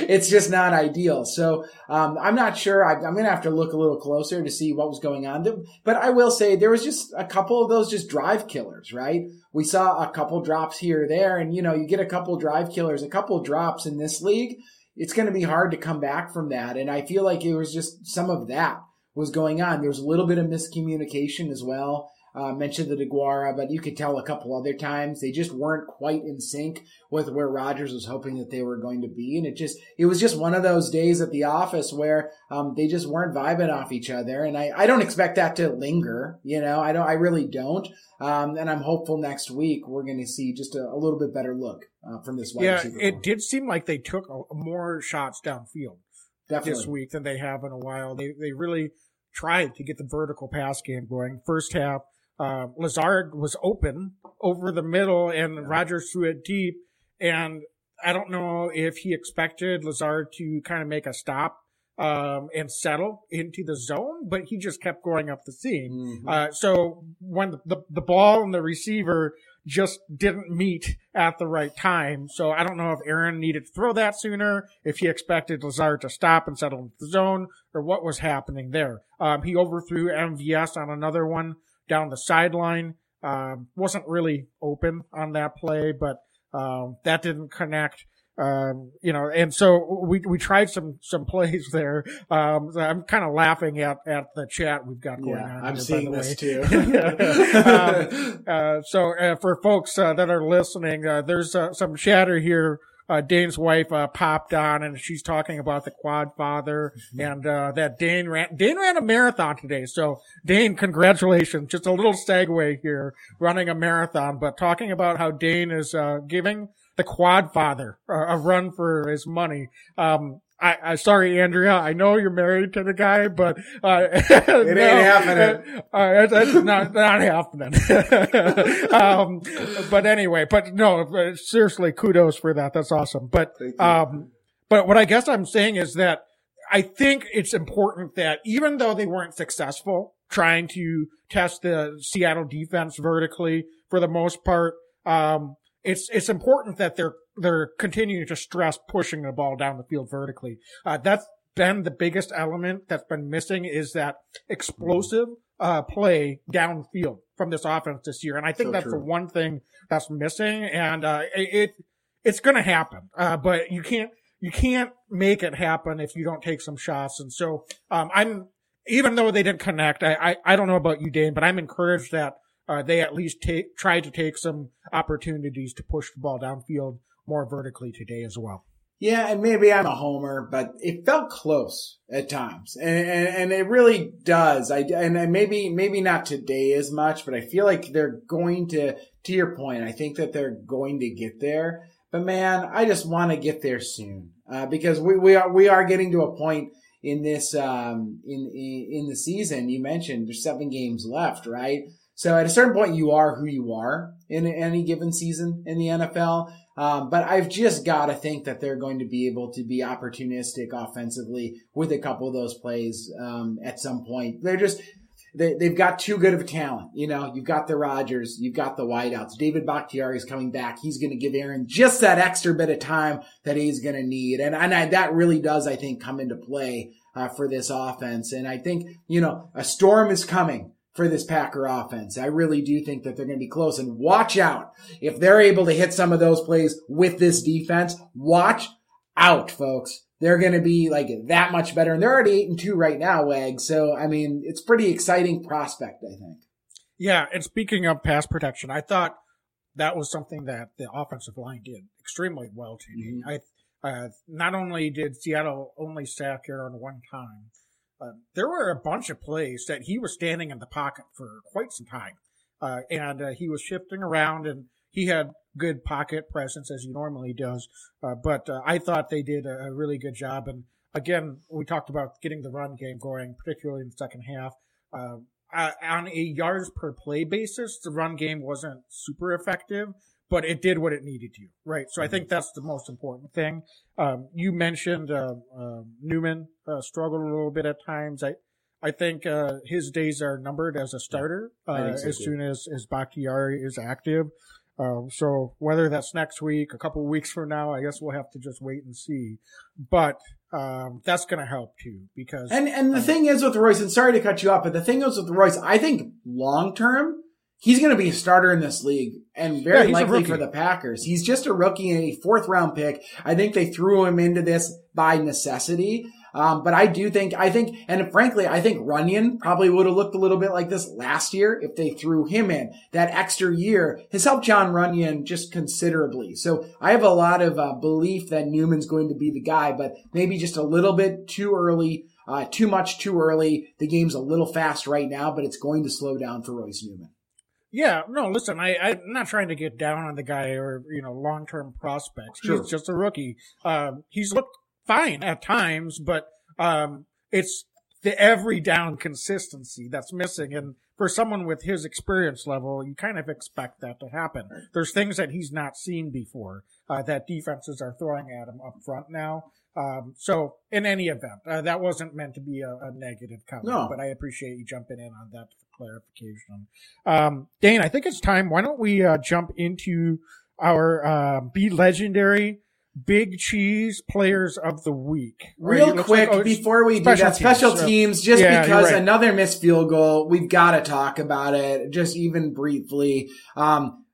it's just not ideal. So um, I'm not sure. I, am going to have to look a little closer to see what was going on. But I will say there was just a couple of those just drive killers, right? We saw a couple drops here there, and you know, you get a couple drive killers, a couple drops in this league. It's going to be hard to come back from that. And I feel like it was just some of that was going on. There was a little bit of miscommunication as well. Uh, mentioned the Deguara, but you could tell a couple other times they just weren't quite in sync with where Rodgers was hoping that they were going to be, and it just it was just one of those days at the office where um, they just weren't vibing off each other, and I, I don't expect that to linger, you know, I don't I really don't, um, and I'm hopeful next week we're going to see just a, a, little bit better look uh, from this wide yeah, it did seem like they took a, more shots downfield. Definitely. this week than they have in a while. They they really tried to get the vertical pass game going. First half, uh, Lazard was open over the middle and Rodgers threw it deep. And I don't know if he expected Lazard to kind of make a stop um, and settle into the zone, but he just kept going up the seam. Mm-hmm. Uh, so when the, the ball and the receiver just didn't meet at the right time. So I don't know if Aaron needed to throw that sooner, if he expected Lazard to stop and settle into the zone, or what was happening there. Um, he overthrew MVS on another one down the sideline. Um, wasn't really open on that play, but um, that didn't connect. Um, you know, and so we, we tried some, some plays there. Um, I'm kind of laughing at, at the chat we've got going yeah, on. I'm here, seeing this too. um, uh, so, uh, for folks, uh, that are listening, uh, there's, uh, some chatter here. Uh, Dane's wife, popped on and she's talking about the quad father mm-hmm. and, that Dane ran, Dane ran a marathon today. So Dane, congratulations. Just a little segue here running a marathon, but talking about how Dane is, giving the quad father, uh, a run for his money. Um, I, I sorry, Andrea. I know you're married to the guy, but uh, it no, ain't happening. Uh, that's not not happening. um, but anyway, but no, seriously, kudos for that. That's awesome. But um, but what I guess I'm saying is that I think it's important that even though they weren't successful trying to test the Seattle defense vertically for the most part, um, it's it's important that they're they're continuing to stress pushing the ball down the field vertically. Uh, that's been the biggest element that's been missing is that explosive uh, play downfield from this offense this year, and I think so that's true. the one thing that's missing. And uh, it, it it's going to happen, uh, but you can't you can't make it happen if you don't take some shots. And so um, I'm even though they didn't connect, I, I I don't know about you, Dane, but I'm encouraged that uh, they at least take, try to take some opportunities to push the ball downfield more vertically today as well. Yeah, and maybe I'm a homer, but it felt close at times, and, and, and it really does. I and maybe maybe not today as much, but I feel like they're going to. To your point, I think that they're going to get there. But man, I just want to get there soon uh, because we we are we are getting to a point in this um, in, in in the season. You mentioned there's seven games left, right? So at a certain point, you are who you are in any given season in the NFL. Um, but I've just got to think that they're going to be able to be opportunistic offensively with a couple of those plays um, at some point. They're just they, they've got too good of a talent. You know, you've got the Rodgers, you've got the wideouts. David Bakhtiari is coming back. He's going to give Aaron just that extra bit of time that he's going to need, and and I, that really does, I think, come into play uh, for this offense. And I think you know a storm is coming for this Packer offense. I really do think that they're going to be close. And watch out if they're able to hit some of those plays with this defense. Watch out, folks. They're going to be like that much better. And they're already eight and two right now, Wag. So, I mean, it's pretty exciting prospect, I think. Yeah. And speaking of pass protection, I thought that was something that the offensive line did extremely well today. Mm-hmm. I, uh, not only did Seattle only sack Aaron one time, uh, there were a bunch of plays that he was standing in the pocket for quite some time. Uh, and uh, he was shifting around and he had good pocket presence as he normally does. Uh, but uh, I thought they did a, a, really good job. And again, we talked about getting the run game going, particularly in the second half. Uh, on a yards per play basis, the run game wasn't super effective, but it did what it needed to, right? So I think mm-hmm. that's the most important thing. Um, you mentioned uh, uh, Newman uh, struggled a little bit at times. I I think uh, his days are numbered as a starter uh, so as too. soon as as Bakhtiari is active. Um, so whether that's next week, a couple weeks from now, I guess we'll have to just wait and see. But um, that's going to help too because and and the um, thing is with Royce, and sorry to cut you off, but the thing is with Royce, I think long term he's going to be a starter in this league and very yeah, likely for the Packers. He's just a rookie and a fourth round pick. I think they threw him into this by necessity. Um, but I do think, I think, and frankly, I think Runyan probably would have looked a little bit like this last year if they threw him in. That extra year has helped Jon Runyan just considerably. So I have a lot of uh, belief that Newman's going to be the guy, but maybe just a little bit too early. Uh, too much too early. The game's a little fast right now, but it's going to slow down for Royce Newman. Yeah, no, listen, I, I'm not trying to get down on the guy or, you know, long term prospects. Sure. He's just a rookie. Um, he's looked fine at times, but um, it's the every down consistency that's missing. And for someone with his experience level, you kind of expect that to happen. There's things that he's not seen before uh, that defenses are throwing at him up front now. Um, so in any event, uh, that wasn't meant to be a, a negative comment, no. but I appreciate you jumping in on that clarification. Um, Dane, I think it's time. Why don't we uh, jump into our uh, be legendary big cheese players of the week? Real quick, like, oh, before we do that, teams, special teams, just yeah, because right. another missed field goal, we've got to talk about it, just even briefly. Um,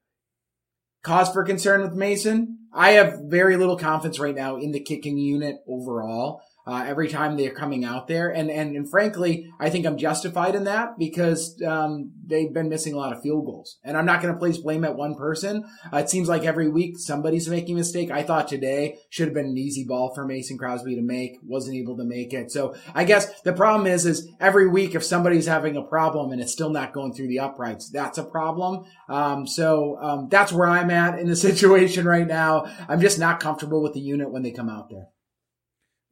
cause for concern with Mason. I have very little confidence right now in the kicking unit overall. Uh, every time they're coming out there. And, and, and frankly, I think I'm justified in that because, um, they've been missing a lot of field goals. And I'm not going to place blame at one person. Uh, it seems like every week somebody's making a mistake. I thought today should have been an easy ball for Mason Crosby to make, wasn't able to make it. So I guess the problem is, is every week if somebody's having a problem and it's still not going through the uprights, that's a problem. Um, so, um, that's where I'm at in the situation right now. I'm just not comfortable with the unit when they come out there.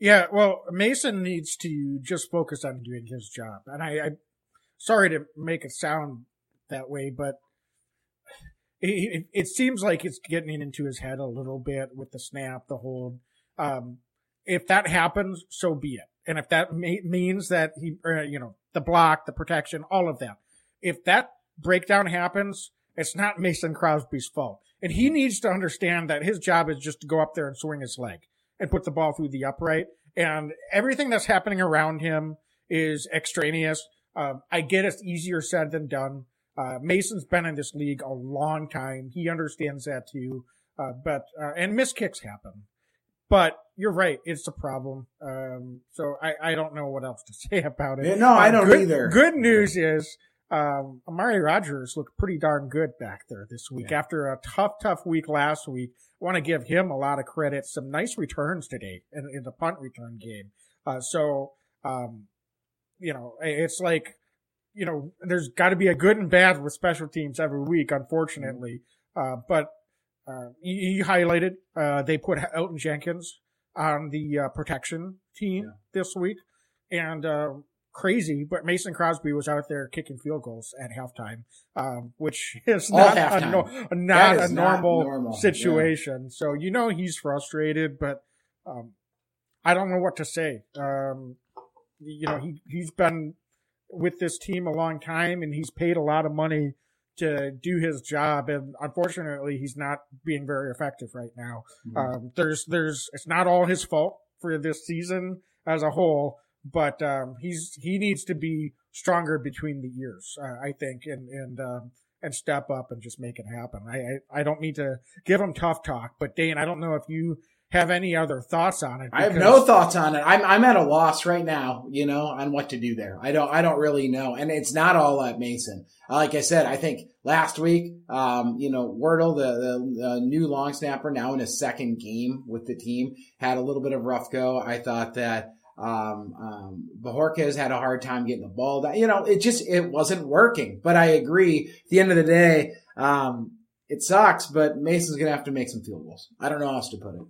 Yeah, well, Mason needs to just focus on doing his job. And I, I sorry to make it sound that way, but it, it, seems like it's getting into his head a little bit with the snap, the hold. Um, if that happens, so be it. And if that may, means that he, uh, you know, the block, the protection, all of that. If that breakdown happens, it's not Mason Crosby's fault. And he needs to understand that his job is just to go up there and swing his leg and put the ball through the upright. And everything that's happening around him is extraneous. Uh, I get it's easier said than done. Uh, Mason's been in this league a long time. He understands that too. Uh, but, uh, and miss kicks happen. But you're right. It's a problem. Um, so I, I don't know what else to say about it. no, I don't good, either. Good news is, um, Amari Rodgers looked pretty darn good back there this week yeah. after a tough, tough week last week I want to give him a lot of credit. Some nice returns today in, in the punt return game. Uh, so, um, you know, it's like, you know, there's got to be a good and bad with special teams every week, unfortunately. Uh, but, uh, you, highlighted, uh, they put Elgton Jenkins on the, uh, protection team yeah. this week. And, uh, crazy, but Mason Crosby was out there kicking field goals at halftime, um, which is not a, no, not a normal, normal, situation. Yeah. So you know he's frustrated, but um, I don't know what to say. Um, you know he he's been with this team a long time, and he's paid a lot of money to do his job, and unfortunately, he's not being very effective right now. Mm-hmm. Um, there's there's it's not all his fault for this season as a whole but um, he's he needs to be stronger between the ears, uh, I think, and and um, and step up and just make it happen. I, I, I don't mean to give him tough talk, but Dane, I don't know if you have any other thoughts on it. I have no thoughts on it. I'm I'm at a loss right now, you know, on what to do there. I don't I don't really know, and it's not all at Mason. Like I said, I think last week, um, you know, Wirtel, the, the, the new long snapper, now in his second game with the team, had a little bit of rough go. I thought that um, um, Bojorquez had a hard time getting the ball down. You know, it just, it wasn't working. But I agree. At the end of the day, um, it sucks, but Mason's going to have to make some field goals. I don't know how else to put it.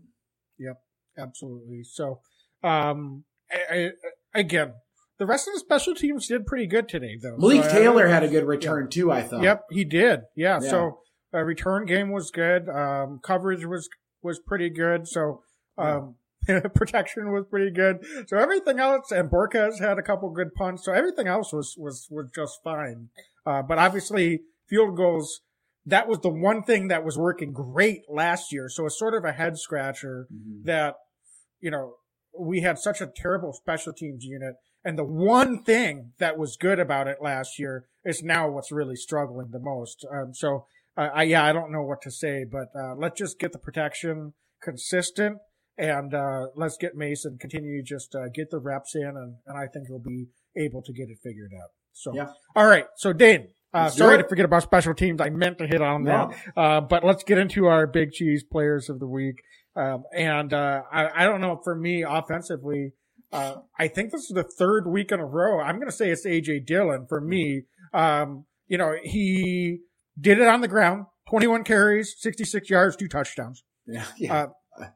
Yep, absolutely. So, um, I, I, again, the rest of the special teams did pretty good today, though. Malik so, Taylor had a good return yeah. too. I thought. Yep, he did. Yeah. yeah. So, uh, return game was good. Um, coverage was was pretty good. So, um, protection was pretty good. So everything else, and Borquez had a couple good punts. So everything else was, was, was just fine. Uh, but obviously field goals, that was the one thing that was working great last year. So it's sort of a head scratcher mm-hmm. that, you know, we had such a terrible special teams unit. And the one thing that was good about it last year is now what's really struggling the most. Um, so, uh, I, yeah, I don't know what to say, but, uh, let's just get the protection consistent and uh, let's get Mason continue just uh, get the reps in, and, and I think he'll be able to get it figured out. So, yeah. all right. So, Dane, uh, sorry to forget about special teams. I meant to hit on no. that. Uh, but let's get into our big cheese players of the week. Um, and, uh, I, I, don't know, for me, offensively, uh, I think this is the third week in a row. I'm going to say it's AJ Dillon for me. Um, you know, he did it on the ground, 21 carries, 66 yards, two touchdowns. Yeah. yeah.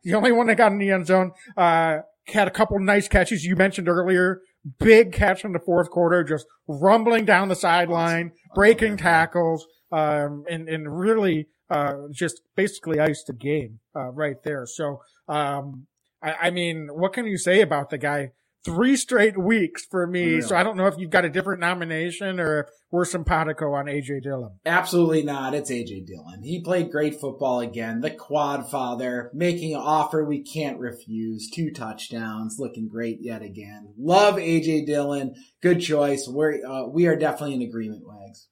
The only one that got in the end zone. Uh, had a couple nice catches you mentioned earlier. Big catch in the fourth quarter, just rumbling down the sideline, breaking tackles, um, and, and really, uh, just basically iced the game, uh, right there. So, um, I, I mean, what can you say about the guy? Three straight weeks for me. So I don't know if you've got a different nomination or if we're simpatico on AJ Dillon. Absolutely not. It's AJ Dillon. He played great football again. The quad father making an offer we can't refuse. Two touchdowns, looking great yet again. Love AJ Dillon. Good choice. We're uh, we are definitely in agreement, Wags.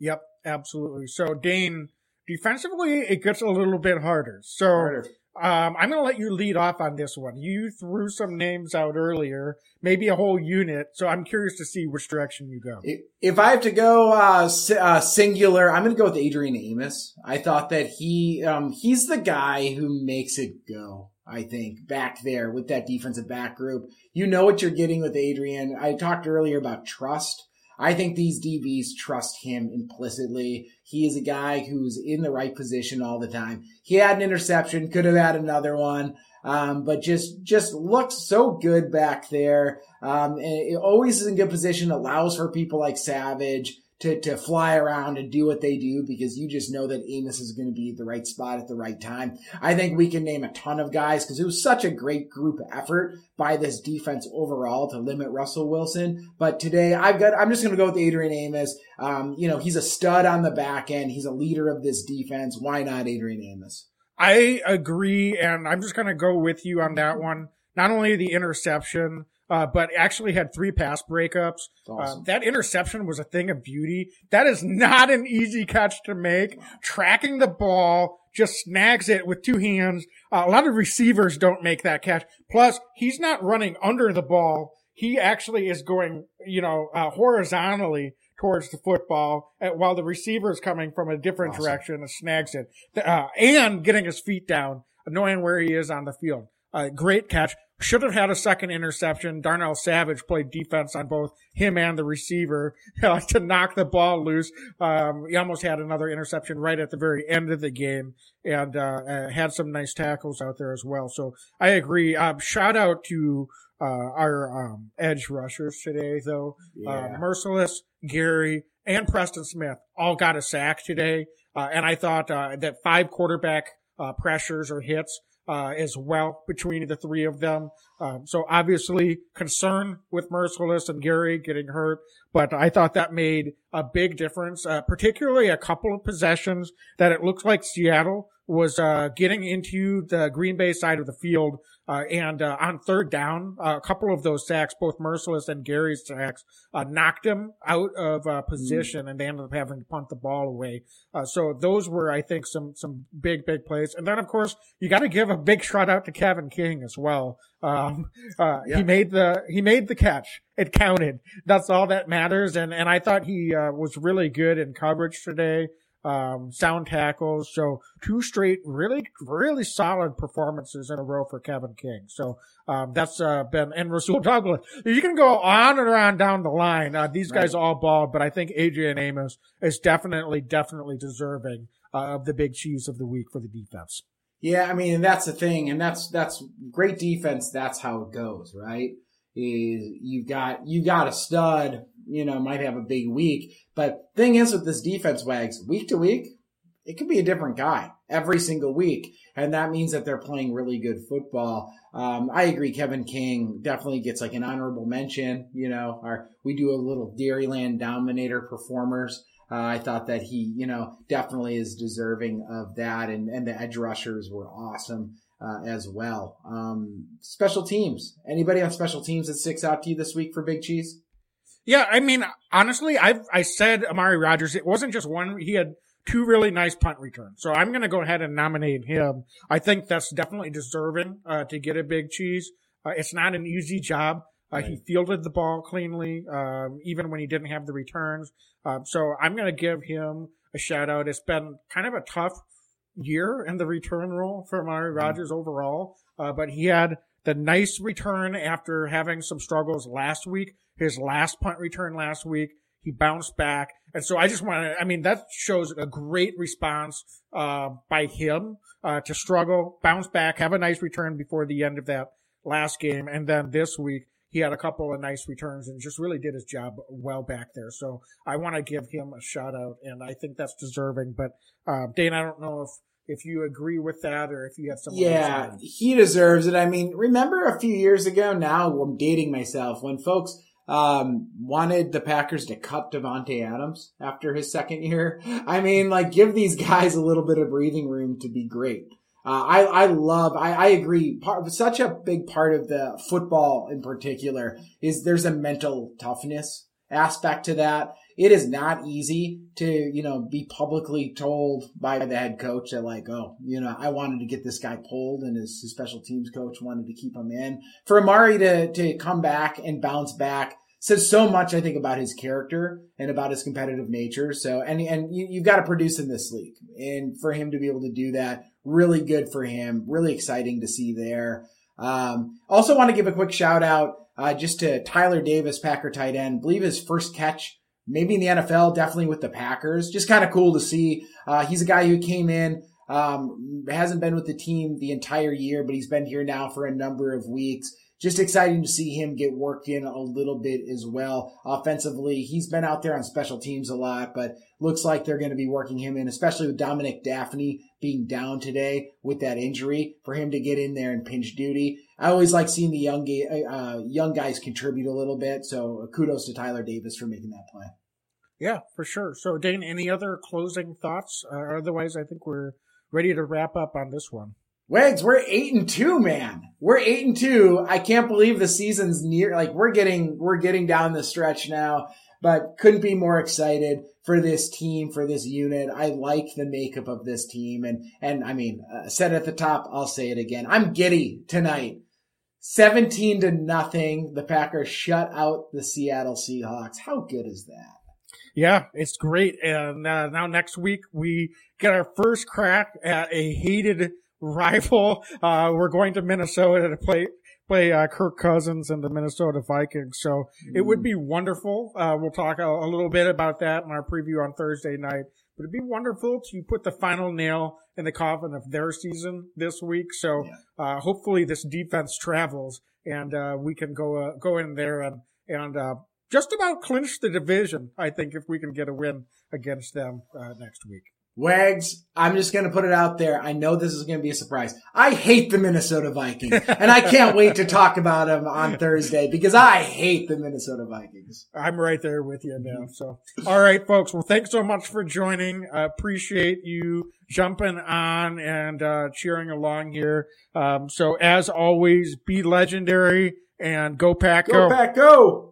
Yep, absolutely. So Dane, defensively, it gets a little bit harder. So. Harder Um, I'm going to let you lead off on this one. You threw some names out earlier, maybe a whole unit. So I'm curious to see which direction you go. If I have to go uh, uh, singular, I'm going to go with Adrian Amos. I thought that he um, he's the guy who makes it go. I think back there with that defensive back group, you know what you're getting with Adrian. I talked earlier about trust. I think these DBs trust him implicitly. He is a guy who's in the right position all the time. He had an interception, could have had another one. Um, but just just looks so good back there. Um, it always is in good position. Allows for people like Savage to, to fly around and do what they do because you just know that Amos is going to be the right spot at the right time. I think we can name a ton of guys because it was such a great group effort by this defense overall to limit Russell Wilson. But today I've got, I'm just going to go with Adrian Amos. Um, you know, he's a stud on the back end. He's a leader of this defense. Why not Adrian Amos? I agree. And I'm just going to go with you on that one. Not only the interception, uh, but actually had three pass breakups. Uh, awesome. Uh, that interception was a thing of beauty. That is not an easy catch to make. Tracking the ball, just snags it with two hands. Uh, a lot of receivers don't make that catch. Plus, he's not running under the ball. He actually is going, you know, uh, horizontally towards the football while the receiver is coming from a different awesome. direction and snags it. and getting his feet down, knowing where he is on the field. Uh, great catch. Should have had a second interception. Darnell Savage played defense on both him and the receiver uh, to knock the ball loose. Um, he almost had another interception right at the very end of the game and uh, uh had some nice tackles out there as well. So I agree. Um, shout out to uh, our um, edge rushers today, though. Yeah. Uh, Mercilus, Gary, and Preston Smith all got a sack today. and I thought that five quarterback pressures or hits uh, as well between the three of them. Um, so obviously concern with Mercilus and Gary getting hurt, but I thought that made a big difference, uh, particularly a couple of possessions that it looks like Seattle was uh, getting into the Green Bay side of the field, uh, and uh, on third down, uh, a couple of those sacks, both Mercilus and Gary's sacks, uh, knocked him out of uh, position, mm. and they ended up having to punt the ball away. so those were, I think, some some big big plays. And then, of course, you got to give a big shout out to Kevin King as well. Um, yeah. He made the he made the catch. It counted. That's all that matters. And and I thought he was really good in coverage today um, sound tackles. So two straight really, really solid performances in a row for Kevin King. So, um, that's, uh, been, and Rasul Douglas. You can go on and on down the line. Uh, these guys right. all balled, but I think Adrian Amos is definitely, definitely deserving, uh, of the big cheese of the week for the defense. Yeah, I mean, that's the thing, and that's that's great defense. That's how it goes, right? Is you've got you got a stud you know, might have a big week. But thing is with this defense, Wags, week to week, it could be a different guy every single week. And that means that they're playing really good football. Um, I agree. Kevin King definitely gets like an honorable mention. You know, our, we do a little Dairyland Dominator performers. Uh, I thought that he, you know, definitely is deserving of that. And, and the edge rushers were awesome. Uh, as well. Um, special teams. Anybody on special teams that sticks out to you this week for Big Cheese? Yeah, I mean, honestly, I I said Amari Rodgers. It wasn't just one. He had two really nice punt returns. So I'm going to go ahead and nominate him. I think that's definitely deserving uh, to get a big cheese. Uh, it's not an easy job. Uh, right. He fielded the ball cleanly, um, even when he didn't have the returns. Um, so I'm going to give him a shout out. It's been kind of a tough year in the return role for Amari. Rodgers mm-hmm. overall, uh, but he had the nice return after having some struggles last week his last punt return last week. He bounced back. And so I just want to, I mean, that shows a great response, uh, by him, uh, to struggle, bounce back, have a nice return before the end of that last game. And then this week, he had a couple of nice returns and just really did his job well back there. So I want to give him a shout out and I think that's deserving. But, uh, Dane, I don't know if, if you agree with that or if you have some. Yeah, he deserves it. I mean, remember a few years ago now, I'm dating myself when folks um, wanted the Packers to cut Davante Adams after his second year. I mean, like, give these guys a little bit of breathing room to be great. Uh, I, I love, I, I agree. Part, such a big part of the football in particular is there's a mental toughness aspect to that. It is not easy to, you know, be publicly told by the head coach that like, oh, you know, I wanted to get this guy pulled and his, his special teams coach wanted to keep him in. For Amari to, to come back and bounce back says so much, I think, about his character and about his competitive nature. So, and, and you, you've got to produce in this league and for him to be able to do that, really good for him. Really exciting to see there. Um, also want to give a quick shout out, uh, just to Tyler Davis, Packer tight end, believe his first catch maybe in the NFL, definitely with the Packers. Just kind of cool to see. Uh, he's a guy who came in, um, hasn't been with the team the entire year, but he's been here now for a number of weeks. Just exciting to see him get worked in a little bit as well. Offensively, he's been out there on special teams a lot, but looks like they're going to be working him in, especially with Dominique Dafney being down today with that injury for him to get in there and pinch duty. I always like seeing the young uh, young guys contribute a little bit. So kudos to Tyler Davis for making that play. Yeah, for sure. So Dane, any other closing thoughts? Uh, otherwise, I think we're ready to wrap up on this one. Wags, we're eight and two, man. We're eight and two. I can't believe the season's near. Like we're getting, we're getting down the stretch now, but couldn't be more excited for this team, for this unit. I like the makeup of this team. And, and I mean, uh, said at the top, I'll say it again. I'm giddy tonight. 17 to nothing. The Packers shut out the Seattle Seahawks. How good is that? Yeah, it's great. And uh, now next week we get our first crack at a hated rival. Uh, we're going to Minnesota to play play uh, Kirk Cousins and the Minnesota Vikings. So it would be wonderful. Uh, we'll talk a, a, little bit about that in our preview on Thursday night. But it'd be wonderful to put the final nail in the coffin of their season this week. So yeah. uh, hopefully this defense travels and uh, we can go uh, go in there and and uh, just about clinch the division. I think if we can get a win against them next week. Wags, I'm just going to put it out there. I know this is going to be a surprise. I hate the Minnesota Vikings and I can't wait to talk about them on Thursday because I hate the Minnesota Vikings. I'm right there with you now. So, all right, folks. Well, thanks so much for joining. I appreciate you jumping on and uh, cheering along here. Um, so as always, be legendary and go pack go. Go pack go.